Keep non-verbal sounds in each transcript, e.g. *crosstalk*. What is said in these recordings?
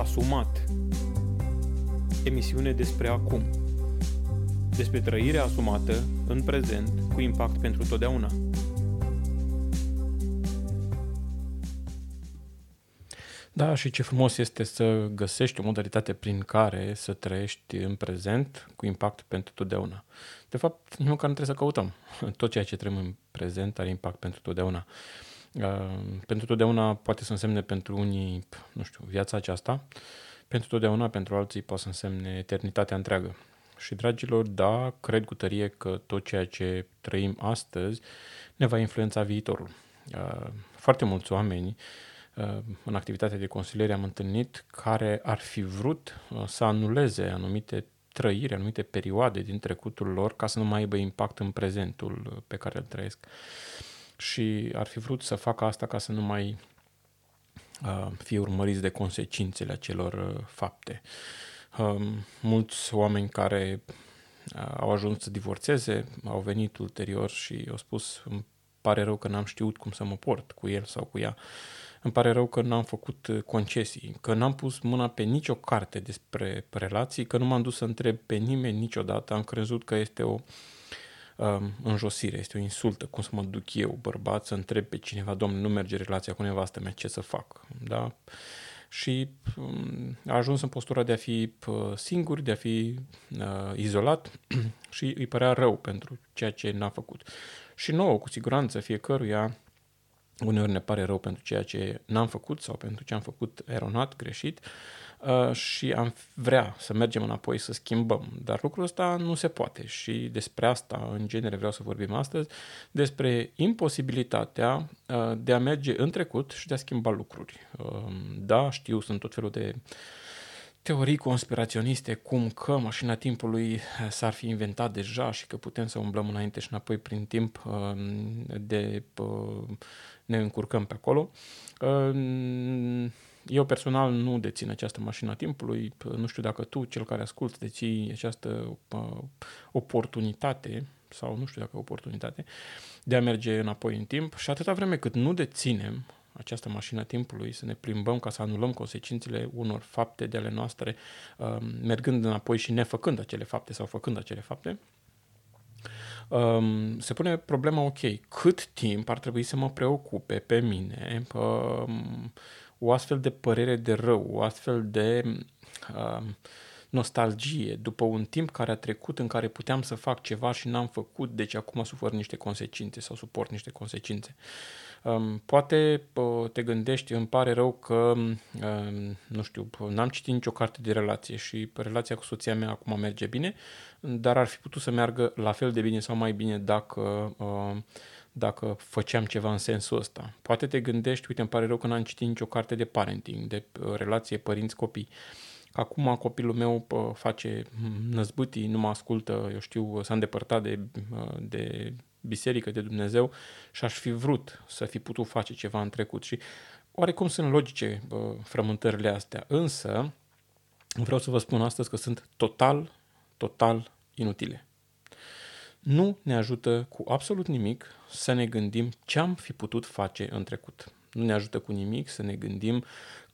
Asumat Emisiune despre acum Despre trăirea asumată în prezent cu impact pentru totdeauna. Da, și ce frumos este să găsești o modalitate prin care să trăiești în prezent cu impact pentru totdeauna. De fapt, nici măcar nu trebuie să căutăm. Tot ceea ce trăim în prezent are impact pentru totdeauna. Uh, pentru totdeauna poate să însemne pentru unii, nu știu, viața aceasta, pentru totdeauna, pentru alții poate să însemne eternitatea întreagă. Și, dragilor, da, cred cu tărie că tot ceea ce trăim astăzi ne va influența viitorul. Uh, foarte mulți oameni uh, în activitatea de consiliere am întâlnit care ar fi vrut să anuleze anumite trăiri, anumite perioade din trecutul lor ca să nu mai aibă impact în prezentul pe care îl trăiesc și ar fi vrut să facă asta ca să nu mai uh, fie urmăriți de consecințele acelor uh, fapte. Uh, mulți oameni care uh, au ajuns să divorțeze au venit ulterior și au spus îmi pare rău că n-am știut cum să mă port cu el sau cu ea. Îmi pare rău că n-am făcut uh, concesii, că n-am pus mâna pe nicio carte despre relații, că nu m-am dus să întreb pe nimeni niciodată. Am crezut că este o uh, um, înjosire, este o insultă, cum să mă duc eu, bărbat, să întreb pe cineva, domnule, nu merge relația cu nevastă mea, ce să fac, da? Și um, a ajuns în postura de a fi uh, singur, de a fi uh, izolat *clears throat* și îi părea rău pentru ceea ce n-a făcut. Și nouă, cu siguranță, fiecăruia uneori ne pare rău pentru ceea ce n-am făcut sau pentru ce am făcut eronat, greșit, uh, Uh, și am vrea să mergem înapoi să schimbăm. Dar lucrul ăsta nu se poate și despre asta, în genere, vreau să vorbim astăzi, despre imposibilitatea uh, de a merge în trecut și de a schimba lucruri. Uh, da, știu, sunt tot felul de teorii conspiraționiste, cum că mașina timpului s-ar fi inventat deja și că putem să umblăm înainte și înapoi prin timp de ne încurcăm pe acolo. Eu personal nu dețin această mașină a timpului, nu știu dacă tu, cel care ascultă, deții această uh, oportunitate, sau nu știu dacă oportunitate, de a merge înapoi în timp. Și atâta vreme cât nu deținem această mașină a timpului, să ne plimbăm ca să anulăm consecințele unor fapte de ale noastre, uh, mergând înapoi și nefăcând acele fapte sau făcând acele fapte, um, se pune problema, ok, cât timp ar trebui să mă preocupe pe mine um, o astfel de părere de rău, o astfel de uh, nostalgie după un timp care a trecut în care puteam să fac ceva și n-am făcut, deci acum sufăr niște consecințe sau suport niște consecințe. Um, poate uh, te gândești, îmi pare rău că, uh, nu știu, n-am citit nicio carte de relație și relația cu soția mea acum merge bine, dar ar fi putut să meargă la fel de bine sau mai bine dacă uh, dacă făceam ceva în sensul ăsta. Poate te gândești, uite, îmi pare rău că n-am citit nicio carte de parenting, de uh, relație părinți-copii. Acum copilul meu uh, face năzbâtii, nu mă ascultă, eu știu, s-a îndepărtat de, uh, de biserică, de Dumnezeu și aș fi vrut să fi putut face ceva în trecut. Și oarecum sunt logice frământările astea, însă vreau să vă spun astăzi că sunt total, total inutile nu ne ajută cu absolut nimic să ne gândim ce am fi putut face în trecut. Nu ne ajută cu nimic să ne gândim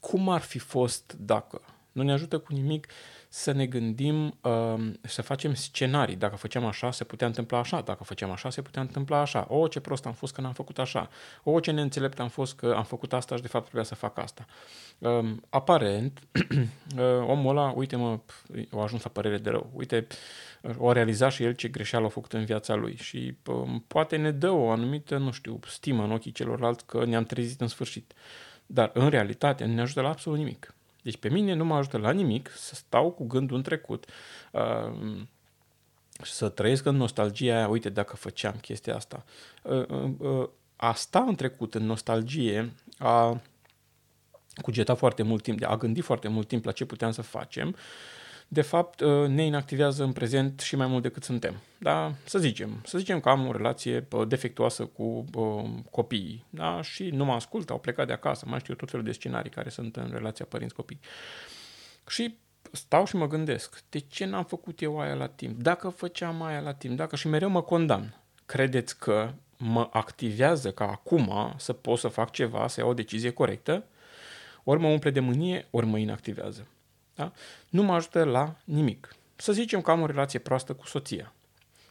cum ar fi fost dacă. Nu ne ajută cu nimic să ne gândim, uh, să facem scenarii. Dacă făceam așa, se putea întâmpla așa. Dacă făceam așa, se putea întâmpla așa. O, ce prost am fost că n-am făcut așa. O, ce neînțelept am fost că am făcut asta și de fapt trebuia să fac asta. Uh, aparent, *clears throat* uh, omul ăla, uite mă, a ajuns la părere de rău. Uite, o realiza și el ce greșeală a făcut în viața lui și uh, poate ne dă o anumită, nu știu, stimă în ochii celorlalți că ne-am trezit în sfârșit. Dar în realitate nu ne ajută la absolut nimic. Deci pe mine nu mă ajută la nimic să stau cu gândul în trecut, uh, să trăiesc în nostalgia aia, uite dacă făceam chestia asta. Uh, uh, uh, a sta în trecut, în nostalgie, a cugetat foarte mult timp, a gândit foarte mult timp la ce puteam să facem, de fapt uh, ne inactivează în prezent și mai mult decât suntem. Da? Să zicem, să zicem că am o relație uh, defectuoasă cu uh, copiii da? și nu mă ascultă, au plecat de acasă, mai știu tot felul de scenarii care sunt în relația părinți-copii. Și stau și mă gândesc, de ce n-am făcut eu aia la timp? Dacă făceam aia la timp, dacă și mereu mă condamn, credeți că mă activează ca acum să pot să fac ceva, să iau o decizie corectă? ori mă umple de mânie, ori mă inactivează. Da? Nu mă ajută la nimic. Să zicem că am o relație proastă cu soția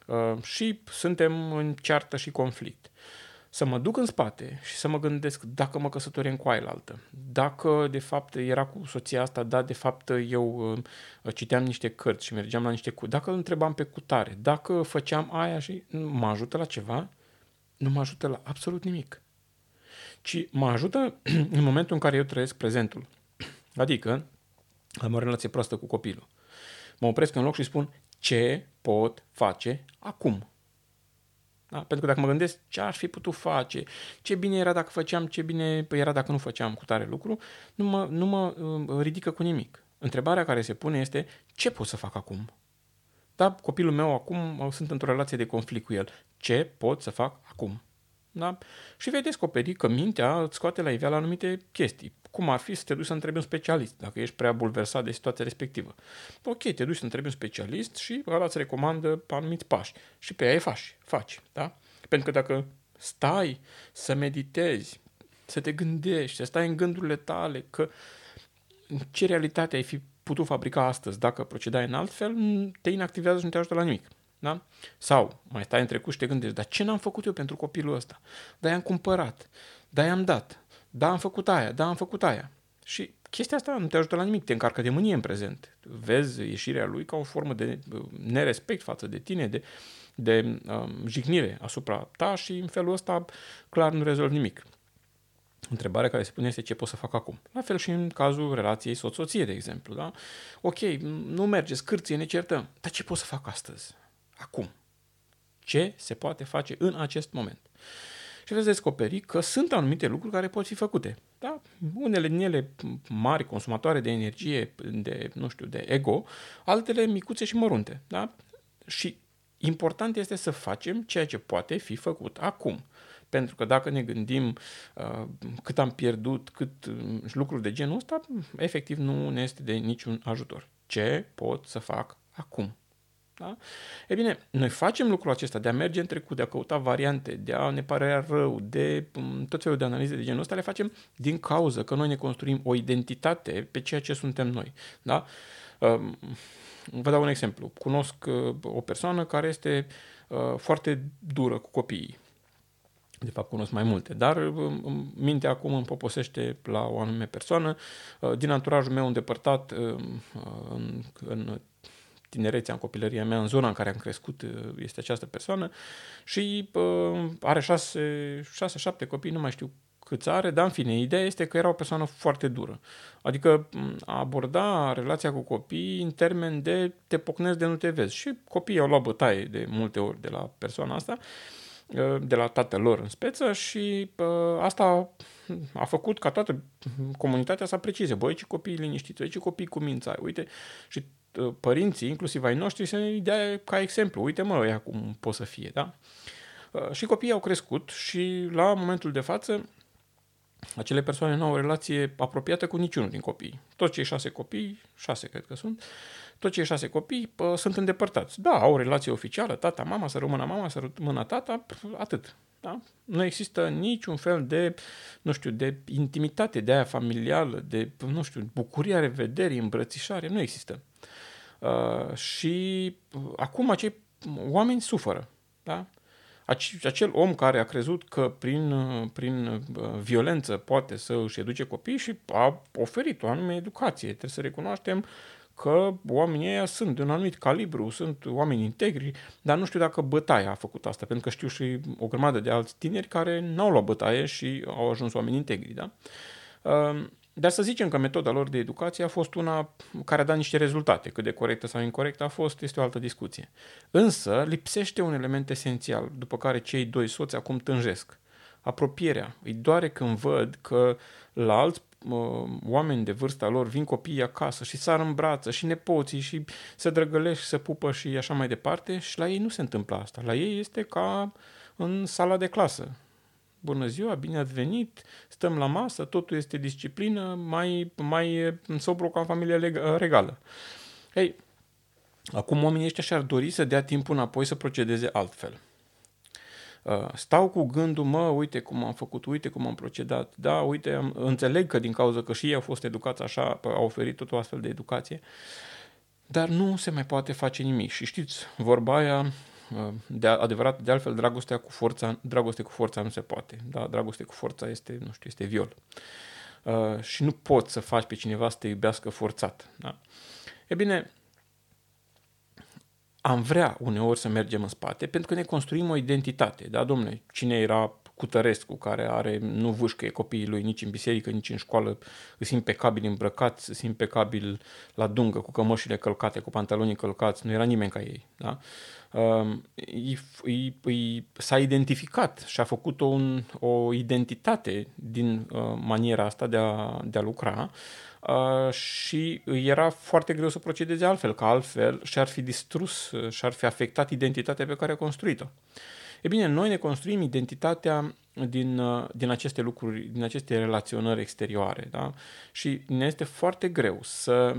uh, și suntem în ceartă și conflict să mă duc în spate și să mă gândesc dacă mă căsătorim cu altă, dacă de fapt era cu soția asta, da, de fapt eu uh, citeam niște cărți și mergeam la niște cu, dacă îl întrebam pe cutare, dacă făceam aia și mă ajută la ceva, nu mă ajută la absolut nimic. Ci mă ajută *clears throat* în momentul în care eu trăiesc prezentul. Adică am o relație proastă cu copilul. Mă opresc în loc și spun ce pot face acum. Da? Pentru că dacă mă gândesc ce aș fi putut face, ce bine era dacă făceam, ce bine era dacă nu făceam cu tare lucru, nu mă, nu mă uh, ridică cu nimic. Întrebarea care se pune este ce pot să fac acum? Da, copilul meu acum uh, sunt într-o relație de conflict cu el. Ce pot să fac acum? Da? Și vei descoperi că mintea îți scoate la iveală anumite chestii cum ar fi să te duci să întrebi un specialist, dacă ești prea bulversat de situația respectivă. Ok, te duci să întrebi un specialist și ăla îți recomandă anumiți pași și pe aia faci, faci, da? Pentru că dacă stai să meditezi, să te gândești, să stai în gândurile tale că ce realitate ai fi putut fabrica astăzi dacă procedai în alt fel, te inactivează și nu te ajută la nimic. Da? Sau mai stai în trecut și te gândești, dar ce n-am făcut eu pentru copilul ăsta? Dar i-am cumpărat, dar i-am dat, da, am făcut aia, da, am făcut aia. Și chestia asta nu te ajută la nimic, te încarcă de mânie în prezent. Vezi ieșirea lui ca o formă de uh, nerespect față de tine, de, de um, jignire asupra ta și în felul ăsta clar nu rezolvi nimic. Întrebarea care se pune este ce pot să fac acum. La fel și în cazul relației soț-soție, de exemplu. Da? Ok, nu merge, scârție, ne certăm. Dar ce pot să fac astăzi? Acum. Ce se poate face în acest moment? Și veți descoperi că sunt anumite lucruri care pot fi făcute. Da? Unele din ele mari, consumatoare de energie, de, nu știu, de ego, altele micuțe și mărunte. Da? Și important este să facem ceea ce poate fi făcut acum. Pentru că dacă ne gândim uh, cât am pierdut, cât uh, lucruri de genul ăsta, efectiv nu ne este de niciun ajutor. Ce pot să fac acum? Da? E bine, noi facem lucrul acesta de a merge în trecut, de a căuta variante, de a ne părea rău, de mm, tot felul de analize de genul ăsta, le facem din cauză că noi ne construim o identitate pe ceea ce suntem noi. Da? Um, vă dau un exemplu. Cunosc uh, o persoană care este uh, foarte dură cu copiii. De fapt, cunosc mai multe, dar um, mintea acum îmi poposește la o anume persoană. Uh, din anturajul meu îndepărtat, um, în, în tinerețea, în copilăria mea, în zona în care am crescut, uh, este această persoană și uh, are șase, șase, șapte copii, nu mai știu câți are, dar în fine, ideea este că era o persoană foarte dură. Adică a aborda relația cu copiii în termen de te pocnesc de nu te vezi. Și copiii au luat bătaie de multe ori de la persoana asta, uh, de la tatăl lor în speță și uh, asta a făcut ca toată comunitatea să aprecieze. Băi, ce copii liniștiți, ce copii cu mința, uite. Și Uh, părinții, inclusiv ai noștri, să ne dea ca exemplu. Uite mă, ea cum pot să fie, da? Uh, și copiii au crescut și la momentul de față acele persoane nu au o relație apropiată cu niciunul din copii. Toți cei șase copii, șase cred că sunt, toți cei șase copii pă, sunt îndepărtați. Da, au o relație oficială, tata, mama, să rămână mama, să rămână tata, atât. Da? Nu există niciun fel de, nu știu, de intimitate de aia familială, de, nu știu, bucuria revederii, îmbrățișare, nu există. Uh, și uh, acum acei oameni suferă. Da? Acel om care a crezut că prin, uh, prin uh, violență poate să își educe copiii și a oferit o anume educație. Trebuie să recunoaștem că oamenii ăia sunt de un anumit calibru, sunt oameni integri, dar nu știu dacă bătaia a făcut asta, pentru că știu și o grămadă de alți tineri care n-au luat bătaie și au ajuns oameni integri. Da? Uh, dar să zicem că metoda lor de educație a fost una care a dat niște rezultate. Cât de corectă sau incorrectă a fost, este o altă discuție. Însă lipsește un element esențial, după care cei doi soți acum tânjesc. Apropierea. Îi doare când văd că la alți uh, oameni de vârsta lor vin copiii acasă și sar în brață și nepoții și se drăgălește, se pupă și așa mai departe și la ei nu se întâmplă asta. La ei este ca în sala de clasă bună ziua, bine ați venit, stăm la masă, totul este disciplină, mai, mai sobru ca în familia regală. Ei, acum oamenii ăștia și-ar dori să dea timpul înapoi să procedeze altfel. Uh, stau cu gândul, mă, uite cum am făcut, uite cum am procedat, da, uite, am, înțeleg că din cauza că și ei au fost educați așa, au oferit tot o astfel de educație, dar nu se mai poate face nimic. Și știți, vorba aia, uh, de adevărat, de altfel, dragostea cu forța, dragoste cu forța nu se poate. Da, dragoste cu forța este, nu știu, este viol. Uh, și nu poți să faci pe cineva să te iubească forțat. Da? E bine, am vrea uneori să mergem în spate pentru că ne construim o identitate. Da, domnule, cine era Cutărescu, care are, nu vâșcă copiii lui nici în biserică, nici în școală, îs impecabil îmbrăcați, îs impecabil la dungă, cu cămășile călcate, cu pantalonii călcați, nu era nimeni ca ei. Da? Uh, i, i, i, s-a identificat și a făcut o, o identitate din uh, maniera asta de a, de a lucra uh, și era foarte greu să procedeze altfel, că altfel și-ar fi distrus, și-ar fi afectat identitatea pe care a construit-o. E bine, noi ne construim identitatea din, uh, din aceste lucruri, din aceste relaționări exterioare. Da? Și ne este foarte greu să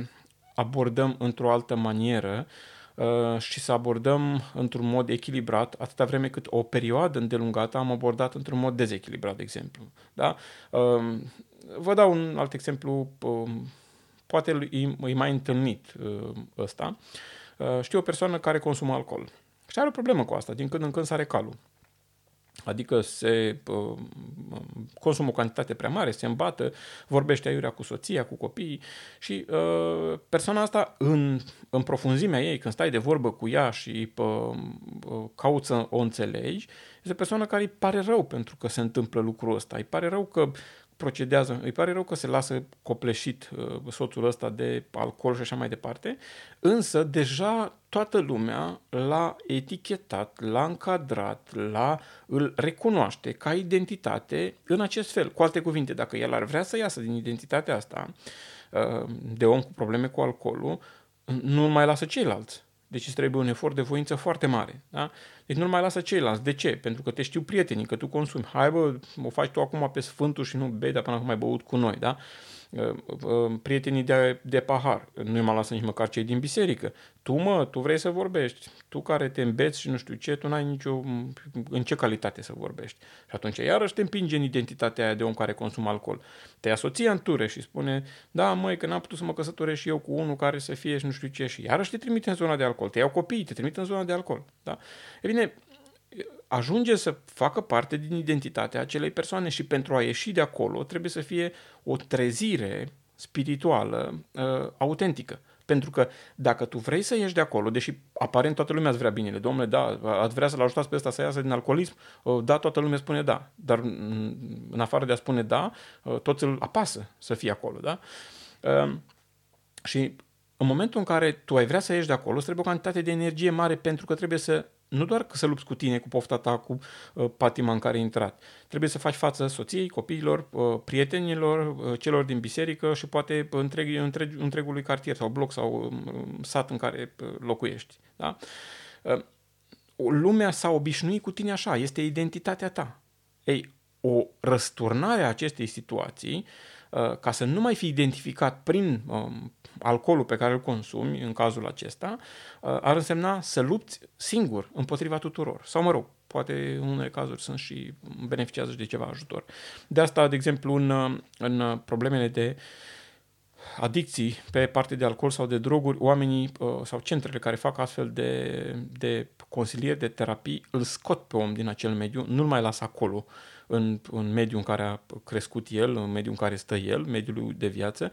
abordăm într-o altă manieră uh, și să abordăm într-un mod echilibrat, atâta vreme cât o perioadă îndelungată am abordat într-un mod dezechilibrat, de exemplu. Da? Uh, vă dau un alt exemplu, uh, poate e mai întâlnit uh, ăsta. Uh, știu o persoană care consumă alcool și are o problemă cu asta, din când în când sare calul. Adică se uh, consumă o cantitate prea mare, se îmbată, vorbește aiurea cu soția, cu copiii și uh, persoana asta în, în profunzimea ei, când stai de vorbă cu ea și uh, uh, cauți să o înțelegi, este o persoană care îi pare rău pentru că se întâmplă lucrul ăsta. Îi pare rău că procedează, îi pare rău că se lasă copleșit uh, soțul ăsta de alcool și așa mai departe, însă deja toată lumea l-a etichetat, l-a încadrat, l-a, îl recunoaște ca identitate în acest fel. Cu alte cuvinte, dacă el ar vrea să iasă din identitatea asta uh, de om cu probleme cu alcoolul, nu mai lasă ceilalți. Deci îți trebuie un efort de voință foarte mare. Da? Deci nu mai lasă ceilalți. De ce? Pentru că te știu prietenii, că tu consumi. Hai bă, o faci tu acum pe sfântul și nu bei, dar până acum ai băut cu noi. Da? Uh, uh, prietenii de, de pahar, nu mai lasă nici măcar cei din biserică. Tu, mă, tu vrei să vorbești, tu care te îmbeți și nu știu ce, tu n-ai nicio, în ce calitate să vorbești. Și atunci iarăși te împinge în identitatea aia de om care consumă alcool. Te ia soția în ture și spune, da, măi, că n-am putut să mă căsătoresc și eu cu unul care să fie și nu știu ce. Și iarăși te trimite în zona de alcool. Te iau copiii, te trimite în zona de alcool. Da? E bine, ajunge să facă parte din identitatea acelei persoane și pentru a ieși de acolo trebuie să fie o trezire spirituală uh, autentică. Pentru că dacă tu vrei să ieși de acolo, deși aparent toată lumea îți vrea binele, domnule, da, ați vrea să-l ajutați pe ăsta să iasă din alcoolism, uh, da, toată lumea spune da, dar în afară de a spune da, uh, toți îl apasă să fie acolo, da? Uh, și în momentul în care tu ai vrea să ieși de acolo, îți trebuie o cantitate de energie mare pentru că trebuie să nu doar că să lupți cu tine, cu pofta ta, cu uh, patima în care ai intrat. Trebuie să faci față soției, copiilor, uh, prietenilor, uh, celor din biserică și poate întreg, întreg, întregului cartier sau bloc sau uh, sat în care uh, locuiești. Da? Uh, lumea s-a obișnuit cu tine așa, este identitatea ta. Ei, o răsturnare a acestei situații, uh, ca să nu mai fi identificat prin um, alcoolul pe care îl consumi, în cazul acesta, uh, ar însemna să lupți singur împotriva tuturor. Sau, mă rog, poate în unele cazuri sunt și beneficiază și de ceva ajutor. De asta, de exemplu, în, uh, în problemele de adicții pe parte de alcool sau de droguri, oamenii uh, sau centrele care fac astfel de, de consilieri, de terapii, îl scot pe om din acel mediu, nu-l mai lasă acolo în, în mediul în care a crescut el, în mediul în care stă el, mediul de viață,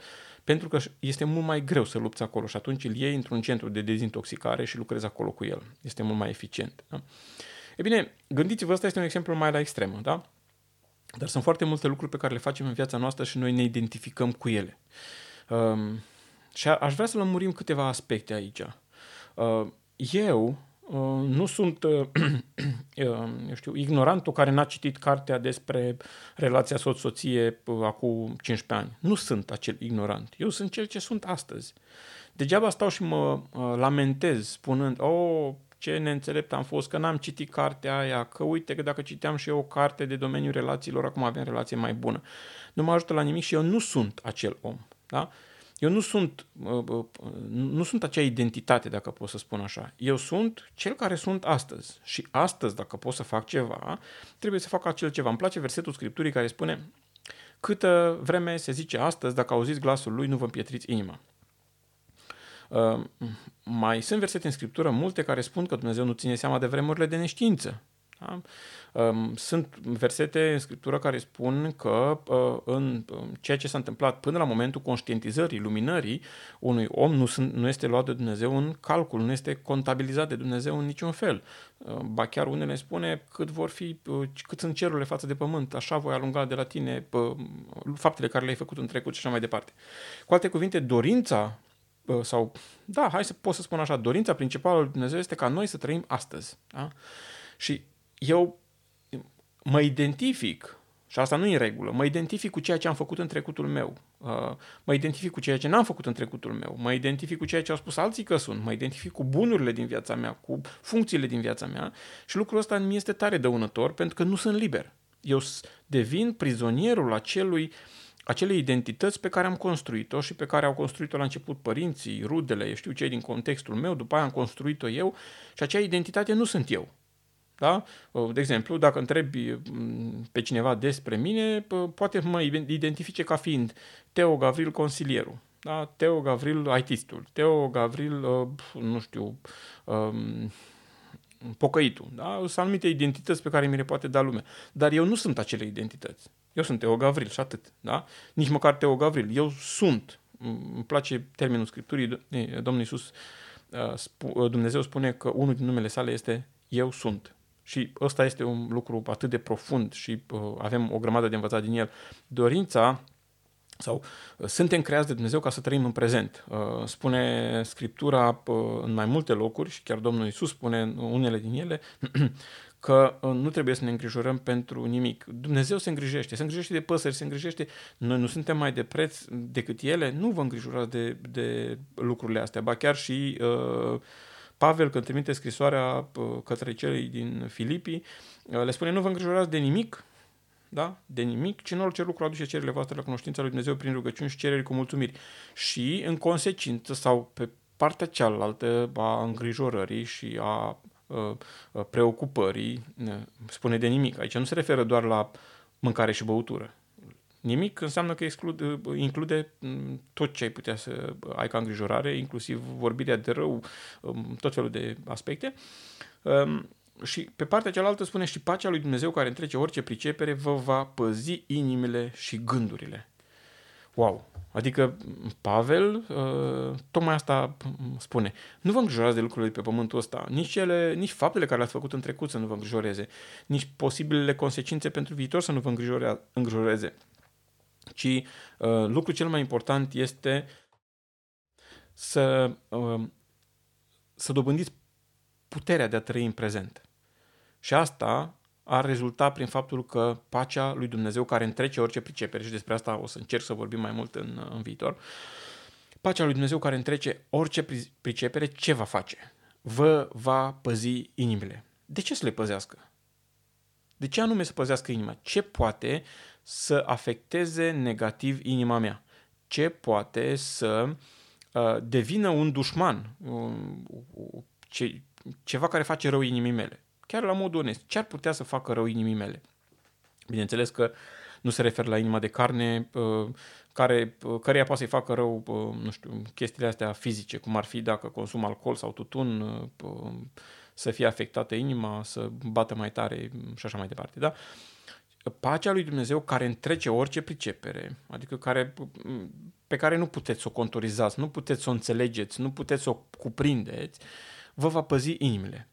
pentru că este mult mai greu să lupți acolo și atunci îl iei într-un centru de dezintoxicare și lucrezi acolo cu el. Este mult mai eficient. Da? E bine, gândiți-vă, ăsta este un exemplu mai la extremă, da? Dar sunt foarte multe lucruri pe care le facem în viața noastră și noi ne identificăm cu ele. Um, și a, aș vrea să lămurim câteva aspecte aici. Uh, eu Uh, nu sunt, uh, *clears throat* uh, eu știu, ignorantul care n-a citit cartea despre relația soț-soție acum 15 ani. Nu sunt acel ignorant. Eu sunt cel ce sunt astăzi. Degeaba stau și mă lamentez spunând, oh, ce neînțelept am fost, că n-am citit cartea aia, că uite că dacă citeam și eu o carte de domeniul relațiilor, acum avem relație mai bună. Nu mă ajută la nimic și eu nu sunt acel om. Da? Eu nu sunt, nu sunt acea identitate, dacă pot să spun așa. Eu sunt cel care sunt astăzi. Și astăzi, dacă pot să fac ceva, trebuie să fac acel ceva. Îmi place versetul Scripturii care spune câtă vreme se zice astăzi, dacă auziți glasul lui, nu vă împietriți inima. Uh, mai sunt versete în Scriptură multe care spun că Dumnezeu nu ține seama de vremurile de neștiință. Da? Um, sunt versete în Scriptură care spun că uh, în ceea ce s-a întâmplat până la momentul conștientizării, luminării unui om nu, sunt, nu este luat de Dumnezeu în calcul, nu este contabilizat de Dumnezeu în niciun fel. Uh, ba chiar unele spune cât vor fi, uh, cât sunt cerurile față de pământ, așa voi alunga de la tine faptele care le-ai făcut în trecut și așa mai departe. Cu alte cuvinte, dorința sau, da, hai să pot să spun așa, dorința principală lui Dumnezeu este ca noi să trăim astăzi. Da? Și eu mă identific, și asta nu e în regulă, mă identific cu ceea ce am făcut în trecutul meu, uh, mă identific cu ceea ce n-am făcut în trecutul meu, mă identific cu ceea ce au spus alții că sunt, mă identific cu bunurile din viața mea, cu funcțiile din viața mea și lucrul ăsta mi este tare dăunător pentru că nu sunt liber. Eu devin prizonierul acelui acelei identități pe care am construit-o și pe care au construit-o la început părinții, rudele, eu știu cei din contextul meu, după aia am construit-o eu și acea identitate nu sunt eu. Da? De exemplu, dacă întrebi mm, pe cineva despre mine, poate mă identifice ca fiind Teo Gavril consilierul, da? Teo Gavril ITistul, Teo Gavril, uh, nu știu, um, pocăitul. Da? Sunt anumite identități pe care mi le poate da lumea. Dar eu nu sunt acele identități. Eu sunt Teo Gavril și atât. Da? Nici măcar Teo Gavril. Eu sunt. Îmi place termenul Scripturii. Domnul Iisus, uh, Dumnezeu spune că unul din numele sale este Eu sunt. Și ăsta este un lucru atât de profund și uh, avem o grămadă de învățat din el. Dorința sau uh, suntem creați de Dumnezeu ca să trăim în prezent. Uh, spune Scriptura uh, în mai multe locuri și chiar Domnul Isus spune în unele din ele *clears throat* că nu trebuie să ne îngrijorăm pentru nimic. Dumnezeu se îngrijește, se îngrijește de păsări, se îngrijește. Noi nu suntem mai de preț decât ele, nu vă îngrijorați de, de lucrurile astea. Ba chiar și uh, Pavel, când trimite scrisoarea către cei din Filipii, le spune, nu vă îngrijorați de nimic, da? de nimic, ci în orice lucru aduce cererile voastre la cunoștința lui Dumnezeu prin rugăciuni și cereri cu mulțumiri. Și, în consecință, sau pe partea cealaltă a îngrijorării și a preocupării, spune de nimic. Aici nu se referă doar la mâncare și băutură. Nimic înseamnă că exclude, include mm, tot ce ai putea să ai ca îngrijorare, inclusiv vorbirea de rău, mm, tot felul de aspecte. Um, și pe partea cealaltă spune și pacea lui Dumnezeu care întrece orice pricepere vă va păzi inimile și gândurile. Wow! Adică Pavel uh, tocmai asta spune. Nu vă îngrijorați de lucrurile de pe pământul ăsta, nici, cele, nici faptele care le-ați făcut în trecut să nu vă îngrijoreze, nici posibilele consecințe pentru viitor să nu vă îngrijoreze ci uh, lucrul cel mai important este să, uh, să dobândiți puterea de a trăi în prezent. Și asta ar rezulta prin faptul că pacea lui Dumnezeu care întrece orice pricepere, și despre asta o să încerc să vorbim mai mult în, în viitor, pacea lui Dumnezeu care întrece orice pricepere, ce va face? Vă va păzi inimile. De ce să le păzească? De ce anume să păzească inima? Ce poate să afecteze negativ inima mea? Ce poate să uh, devină un dușman? Uh, ce, ceva care face rău inimii mele? Chiar la mod onest. Ce ar putea să facă rău inimii mele? Bineînțeles că nu se referă la inima de carne, uh, care, uh, căreia poate să-i facă rău, uh, nu știu, chestiile astea fizice, cum ar fi dacă consum alcool sau tutun, uh, să fie afectată inima, să bată mai tare și așa mai departe. Da? Pacea lui Dumnezeu care întrece orice pricepere, adică care, pe care nu puteți să o contorizați, nu puteți să o înțelegeți, nu puteți să o cuprindeți, vă va păzi inimile.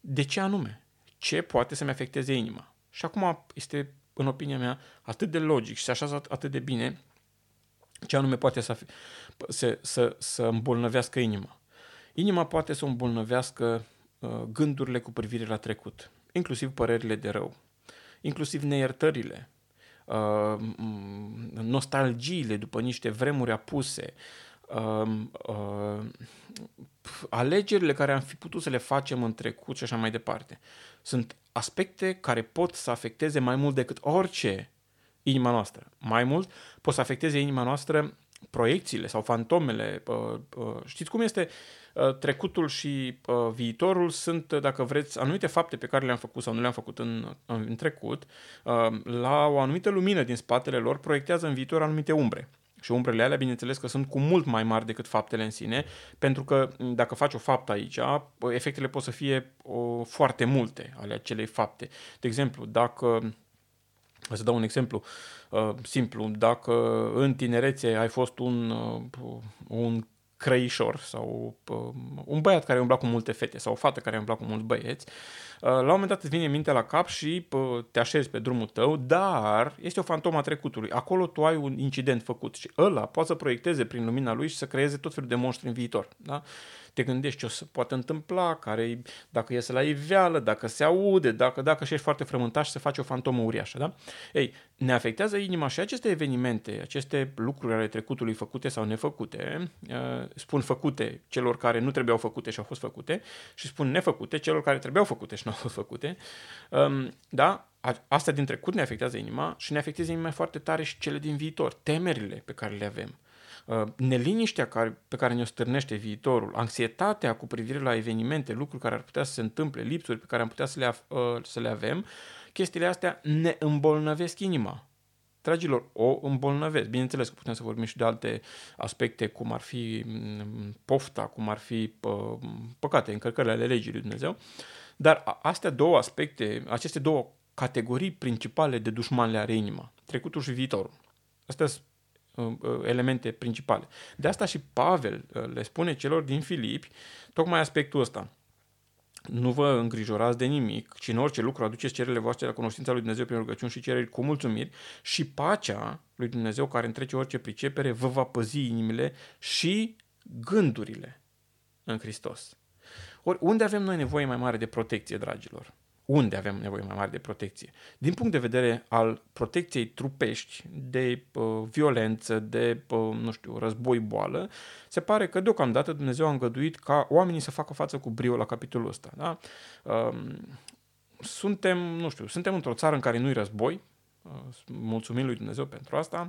De ce anume? Ce poate să-mi afecteze inima? Și acum este, în opinia mea, atât de logic și se așează atât de bine ce anume poate să, să, să, să îmbolnăvească inima. Inima poate să o îmbolnăvească Uh, gândurile cu privire la trecut, inclusiv părerile de rău, inclusiv neiertările, uh, nostalgiile după niște vremuri apuse, uh, alegerile care am fi putut să le facem în trecut și așa mai departe. Sunt aspecte care pot să afecteze mai mult decât orice inima noastră. Mai mult, pot să afecteze inima noastră proiecțiile sau fantomele. Uh, uh, știți cum este uh, trecutul și uh, viitorul sunt, dacă vreți, anumite fapte pe care le-am făcut sau nu le-am făcut în, în trecut, uh, la o anumită lumină din spatele lor proiectează în viitor anumite umbre. Și umbrele alea, bineînțeles că sunt cu mult mai mari decât faptele în sine, pentru că dacă faci o faptă aici, efectele pot să fie o, foarte multe ale acelei fapte. De exemplu, dacă să dau un exemplu uh, simplu. Dacă în tinerețe ai fost un, uh, un crăișor sau uh, un băiat care umbla cu multe fete sau o fată care umbla cu mulți băieți, uh, la un moment dat îți vine mintea la cap și uh, te așezi pe drumul tău, dar este o fantoma trecutului. Acolo tu ai un incident făcut și ăla poate să proiecteze prin lumina lui și să creeze tot felul de monștri în viitor. Da? Te gândești ce o să poată întâmpla, care, dacă iese la iveală, dacă se aude, dacă, dacă și ești foarte frământat și se face o fantomă uriașă. Da? Ei, ne afectează inima și aceste evenimente, aceste lucruri ale trecutului făcute sau nefăcute, uh, spun făcute celor care nu trebuiau făcute și au fost făcute și spun nefăcute celor care trebuiau făcute și nu au fost făcute. Um, da? Astea din trecut ne afectează inima și ne afectează inima foarte tare și cele din viitor, temerile pe care le avem. Uh, neliniștea care, pe care ne-o stârnește viitorul, anxietatea cu privire la evenimente, lucruri care ar putea să se întâmple, lipsuri pe care am putea să le, uh, să le avem, chestiile astea ne îmbolnăvesc inima. Dragilor, o îmbolnăvesc. Bineînțeles că putem să vorbim și de alte aspecte, cum ar fi mm, pofta, cum ar fi pă, păcate, încărcările ale legii lui Dumnezeu, dar astea două aspecte, aceste două categorii principale de dușman le are inima, trecutul și viitorul. Astea sunt Uh, uh, elemente principale. De asta și Pavel uh, le spune celor din Filipi tocmai aspectul ăsta. Nu vă îngrijorați de nimic, ci în orice lucru aduceți cererile voastre la cunoștința lui Dumnezeu prin rugăciuni și cereri cu mulțumiri și pacea lui Dumnezeu care întrece orice pricepere vă va păzi inimile și gândurile în Hristos. Ori unde avem noi nevoie mai mare de protecție, dragilor? Unde avem nevoie mai mare de protecție. Din punct de vedere al protecției trupești, de uh, violență, de, uh, nu știu, război, boală, se pare că deocamdată Dumnezeu a îngăduit ca oamenii să facă față cu brio la capitolul ăsta. Da? Uh, suntem, nu știu, suntem într-o țară în care nu-i război, uh, mulțumim lui Dumnezeu pentru asta,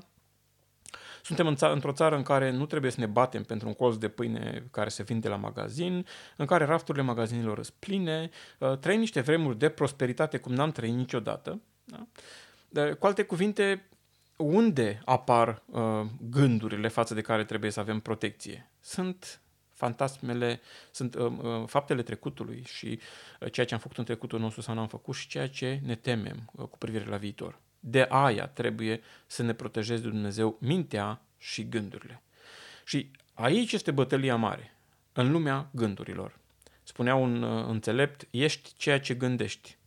suntem în ța- într-o țară în care nu trebuie să ne batem pentru un colț de pâine care se vinde la magazin, în care rafturile magazinilor sunt pline, uh, trăim niște vremuri de prosperitate cum n-am trăit niciodată. Da? Cu alte cuvinte, unde apar uh, gândurile față de care trebuie să avem protecție? Sunt fantasmele, sunt uh, uh, faptele trecutului și uh, ceea ce am făcut în trecutul nostru sau n-am făcut și ceea ce ne temem uh, cu privire la viitor. De aia trebuie să ne protejeze de Dumnezeu mintea și gândurile. Și aici este bătălia mare, în lumea gândurilor. Spunea un uh, înțelept, ești ceea ce gândești.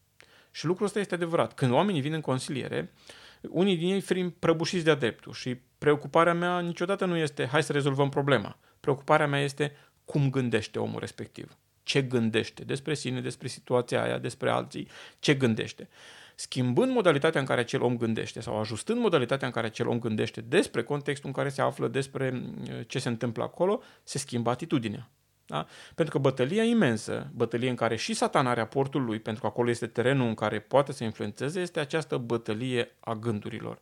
Și lucrul ăsta este adevărat. Când oamenii vin în consiliere, unii din ei fiind prăbușiți de-a dreptul și preocuparea mea niciodată nu este hai să rezolvăm problema. Preocuparea mea este cum gândește omul respectiv. Ce gândește despre sine, despre situația aia, despre alții, ce gândește schimbând modalitatea în care acel om gândește sau ajustând modalitatea în care acel om gândește despre contextul în care se află, despre mm, ce se întâmplă acolo, se schimbă atitudinea. Da? Pentru că bătălia imensă, bătălie în care și satan are aportul lui, pentru că acolo este terenul în care poate să influențeze, este această bătălie a gândurilor.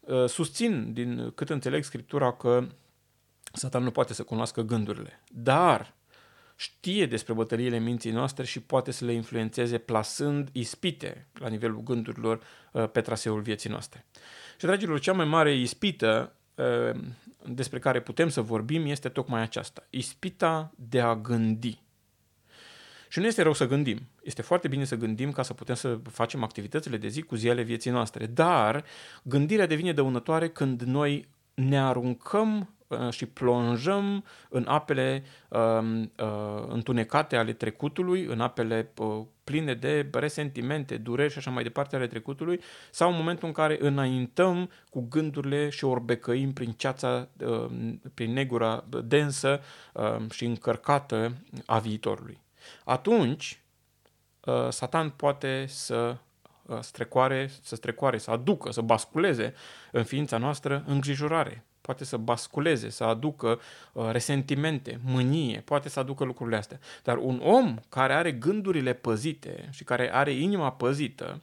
Uh, susțin, din cât înțeleg Scriptura, că satan nu poate să cunoască gândurile. Dar știe despre bătăliile minții noastre și poate să le influențeze plasând ispite la nivelul gândurilor uh, pe traseul vieții noastre. Și, dragilor, cea mai mare ispită uh, despre care putem să vorbim este tocmai aceasta. Ispita de a gândi. Și nu este rău să gândim. Este foarte bine să gândim ca să putem să facem activitățile de zi cu zi ale vieții noastre. Dar gândirea devine dăunătoare când noi ne aruncăm Uh, și plonjăm în apele uh, uh, întunecate ale trecutului, în apele uh, pline de resentimente, dureri și așa mai departe ale trecutului, sau în momentul în care înaintăm cu gândurile și orbecăim prin ceața, uh, prin negura densă uh, și încărcată a viitorului. Atunci, uh, Satan poate să uh, strecoare, să strecoare, să aducă, să basculeze în ființa noastră îngrijorare, poate să basculeze, să aducă uh, resentimente, mânie, poate să aducă lucrurile astea. Dar un om care are gândurile păzite și care are inima păzită,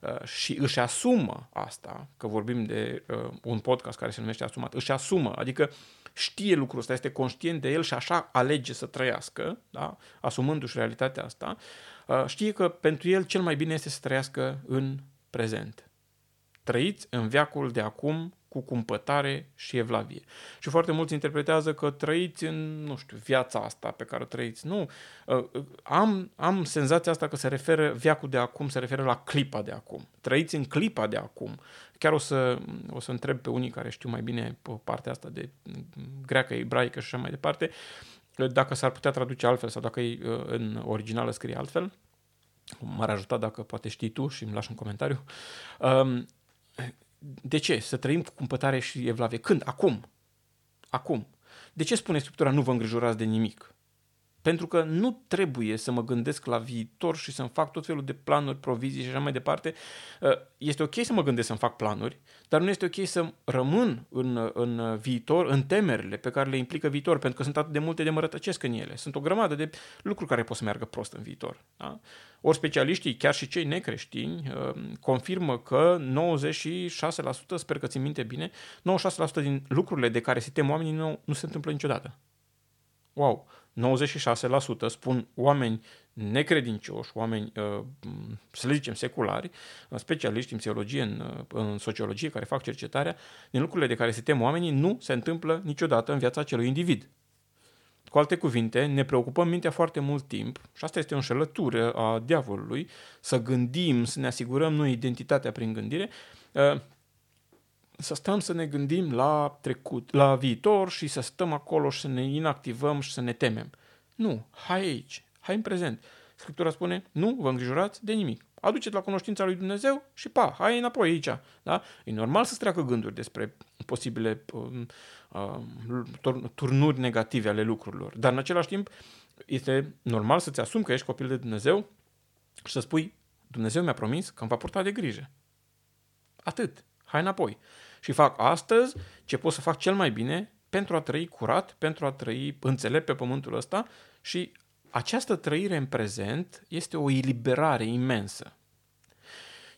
uh, și își asumă asta, că vorbim de uh, un podcast care se numește Asumat, își asumă, adică știe lucrul ăsta, este conștient de el și așa alege să trăiască, da? asumându-și realitatea asta, uh, știe că pentru el cel mai bine este să trăiască în prezent. Trăiți în veacul de acum cu cumpătare și evlavie. Și foarte mulți interpretează că trăiți în, nu știu, viața asta pe care o trăiți. Nu. Uh, am, am senzația asta că se referă, viacul de acum se referă la clipa de acum. Trăiți în clipa de acum. Chiar o să, o să întreb pe unii care știu mai bine pe partea asta de greacă, ebraică și așa mai departe, dacă s-ar putea traduce altfel sau dacă e uh, în originală scrie altfel. M-ar ajuta dacă poate știi tu și îmi lași un comentariu. Um, de ce? Să trăim cu cumpătare și evlavie. Când? Acum. Acum. De ce spune Scriptura nu vă îngrijorați de nimic? Pentru că nu trebuie să mă gândesc la viitor și să-mi fac tot felul de planuri, provizii și așa mai departe. Uh, este ok să mă gândesc să-mi fac planuri, dar nu este ok să rămân în, în viitor, în temerile pe care le implică viitor, pentru că sunt atât de multe de mă rătăcesc în ele. Sunt o grămadă de lucruri care pot să meargă prost în viitor. Da? Ori specialiștii, chiar și cei necreștini, uh, confirmă că 96%, sper că țin minte bine, 96% din lucrurile de care se tem oamenii nu, nu se întâmplă niciodată. Wow! 96% spun oameni necredincioși, oameni, uh, să le zicem, seculari, uh, specialiști în psihologie, în, uh, în sociologie, care fac cercetarea, din lucrurile de care se tem oamenii nu se întâmplă niciodată în viața acelui individ. Cu alte cuvinte, ne preocupăm mintea foarte mult timp și asta este o înșelătură a diavolului, să gândim, să ne asigurăm noi identitatea prin gândire, să stăm să ne gândim la trecut, la viitor și să stăm acolo și să ne inactivăm și să ne temem. Nu, hai aici, hai în prezent. Scriptura spune, nu vă îngrijorați de nimic. Aduceți la cunoștința lui Dumnezeu și pa, hai înapoi aici. Da? E normal să-ți treacă gânduri despre posibile uh, uh, turnuri negative ale lucrurilor, dar în același timp este normal să-ți asumi că ești copil de Dumnezeu și să spui, Dumnezeu mi-a promis că îmi va purta de grijă. Atât. Hai înapoi și fac astăzi ce pot să fac cel mai bine pentru a trăi curat, pentru a trăi înțelept pe pământul ăsta și această trăire în prezent este o eliberare imensă.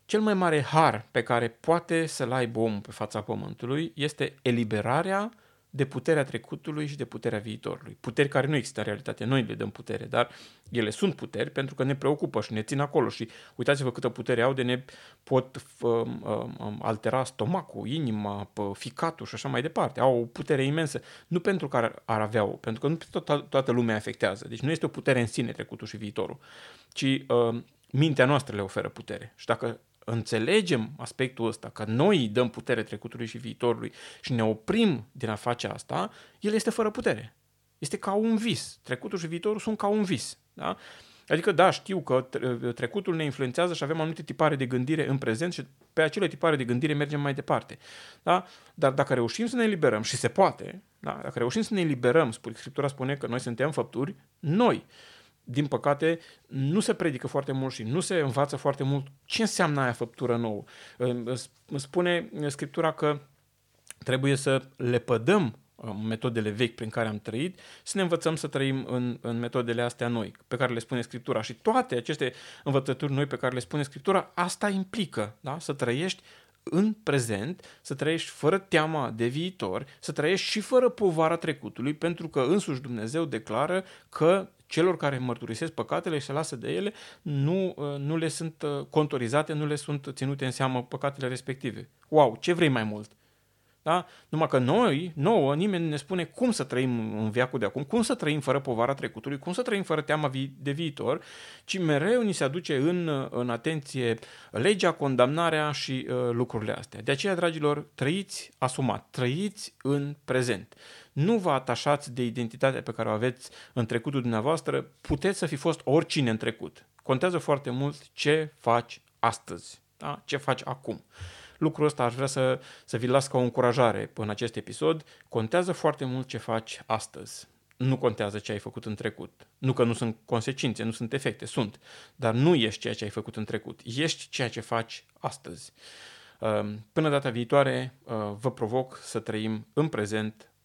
Cel mai mare har pe care poate să-l aibă omul pe fața pământului este eliberarea de puterea trecutului și de puterea viitorului. Puteri care nu există în realitate, noi le dăm putere, dar ele sunt puteri pentru că ne preocupă și ne țin acolo și uitați-vă câtă putere au de ne pot um, um, altera stomacul, inima, ficatul și așa mai departe. Au o putere imensă, nu pentru că ar, ar avea-o, pentru că nu tot, toată lumea afectează. Deci nu este o putere în sine trecutul și viitorul, ci uh, mintea noastră le oferă putere. Și dacă înțelegem aspectul ăsta, că noi îi dăm putere trecutului și viitorului și ne oprim din a face asta, el este fără putere. Este ca un vis. Trecutul și viitorul sunt ca un vis. Da? Adică, da, știu că trecutul ne influențează și avem anumite tipare de gândire în prezent și pe acele tipare de gândire mergem mai departe. Da? Dar dacă reușim să ne eliberăm, și se poate, da? dacă reușim să ne eliberăm, Scriptura spune că noi suntem făpturi noi din păcate, nu se predică foarte mult și nu se învață foarte mult ce înseamnă aia făptură nouă. Spune Scriptura că trebuie să le pădăm uh, metodele vechi prin care am trăit, să ne învățăm să trăim în, în metodele astea noi, pe care le spune Scriptura. Și toate aceste învățături noi pe care le spune Scriptura, asta implică da? să trăiești în prezent, să trăiești fără teama de viitor, să trăiești și fără povara trecutului, pentru că însuși Dumnezeu declară că celor care mărturisesc păcatele și se lasă de ele, nu, uh, nu le sunt uh, contorizate, nu le sunt ținute în seamă păcatele respective. Wow, ce vrei mai mult? Da? Numai că noi, nouă, nimeni ne spune cum să trăim în viacul de acum, cum să trăim fără povara trecutului, cum să trăim fără teama vi- de viitor, ci mereu ni se aduce în, în atenție legea, condamnarea și uh, lucrurile astea. De aceea, dragilor, trăiți asumat, trăiți în prezent. Nu vă atașați de identitatea pe care o aveți în trecutul dumneavoastră, puteți să fi fost oricine în trecut. Contează foarte mult ce faci astăzi, da? ce faci acum lucrul ăsta aș vrea să, să vi las ca o încurajare în acest episod. Contează foarte mult ce faci astăzi. Nu contează ce ai făcut în trecut. Nu că nu sunt consecințe, nu sunt efecte, sunt. Dar nu ești ceea ce ai făcut în trecut. Ești ceea ce faci astăzi. Ehm, până data viitoare, ehm, vă provoc să trăim în prezent,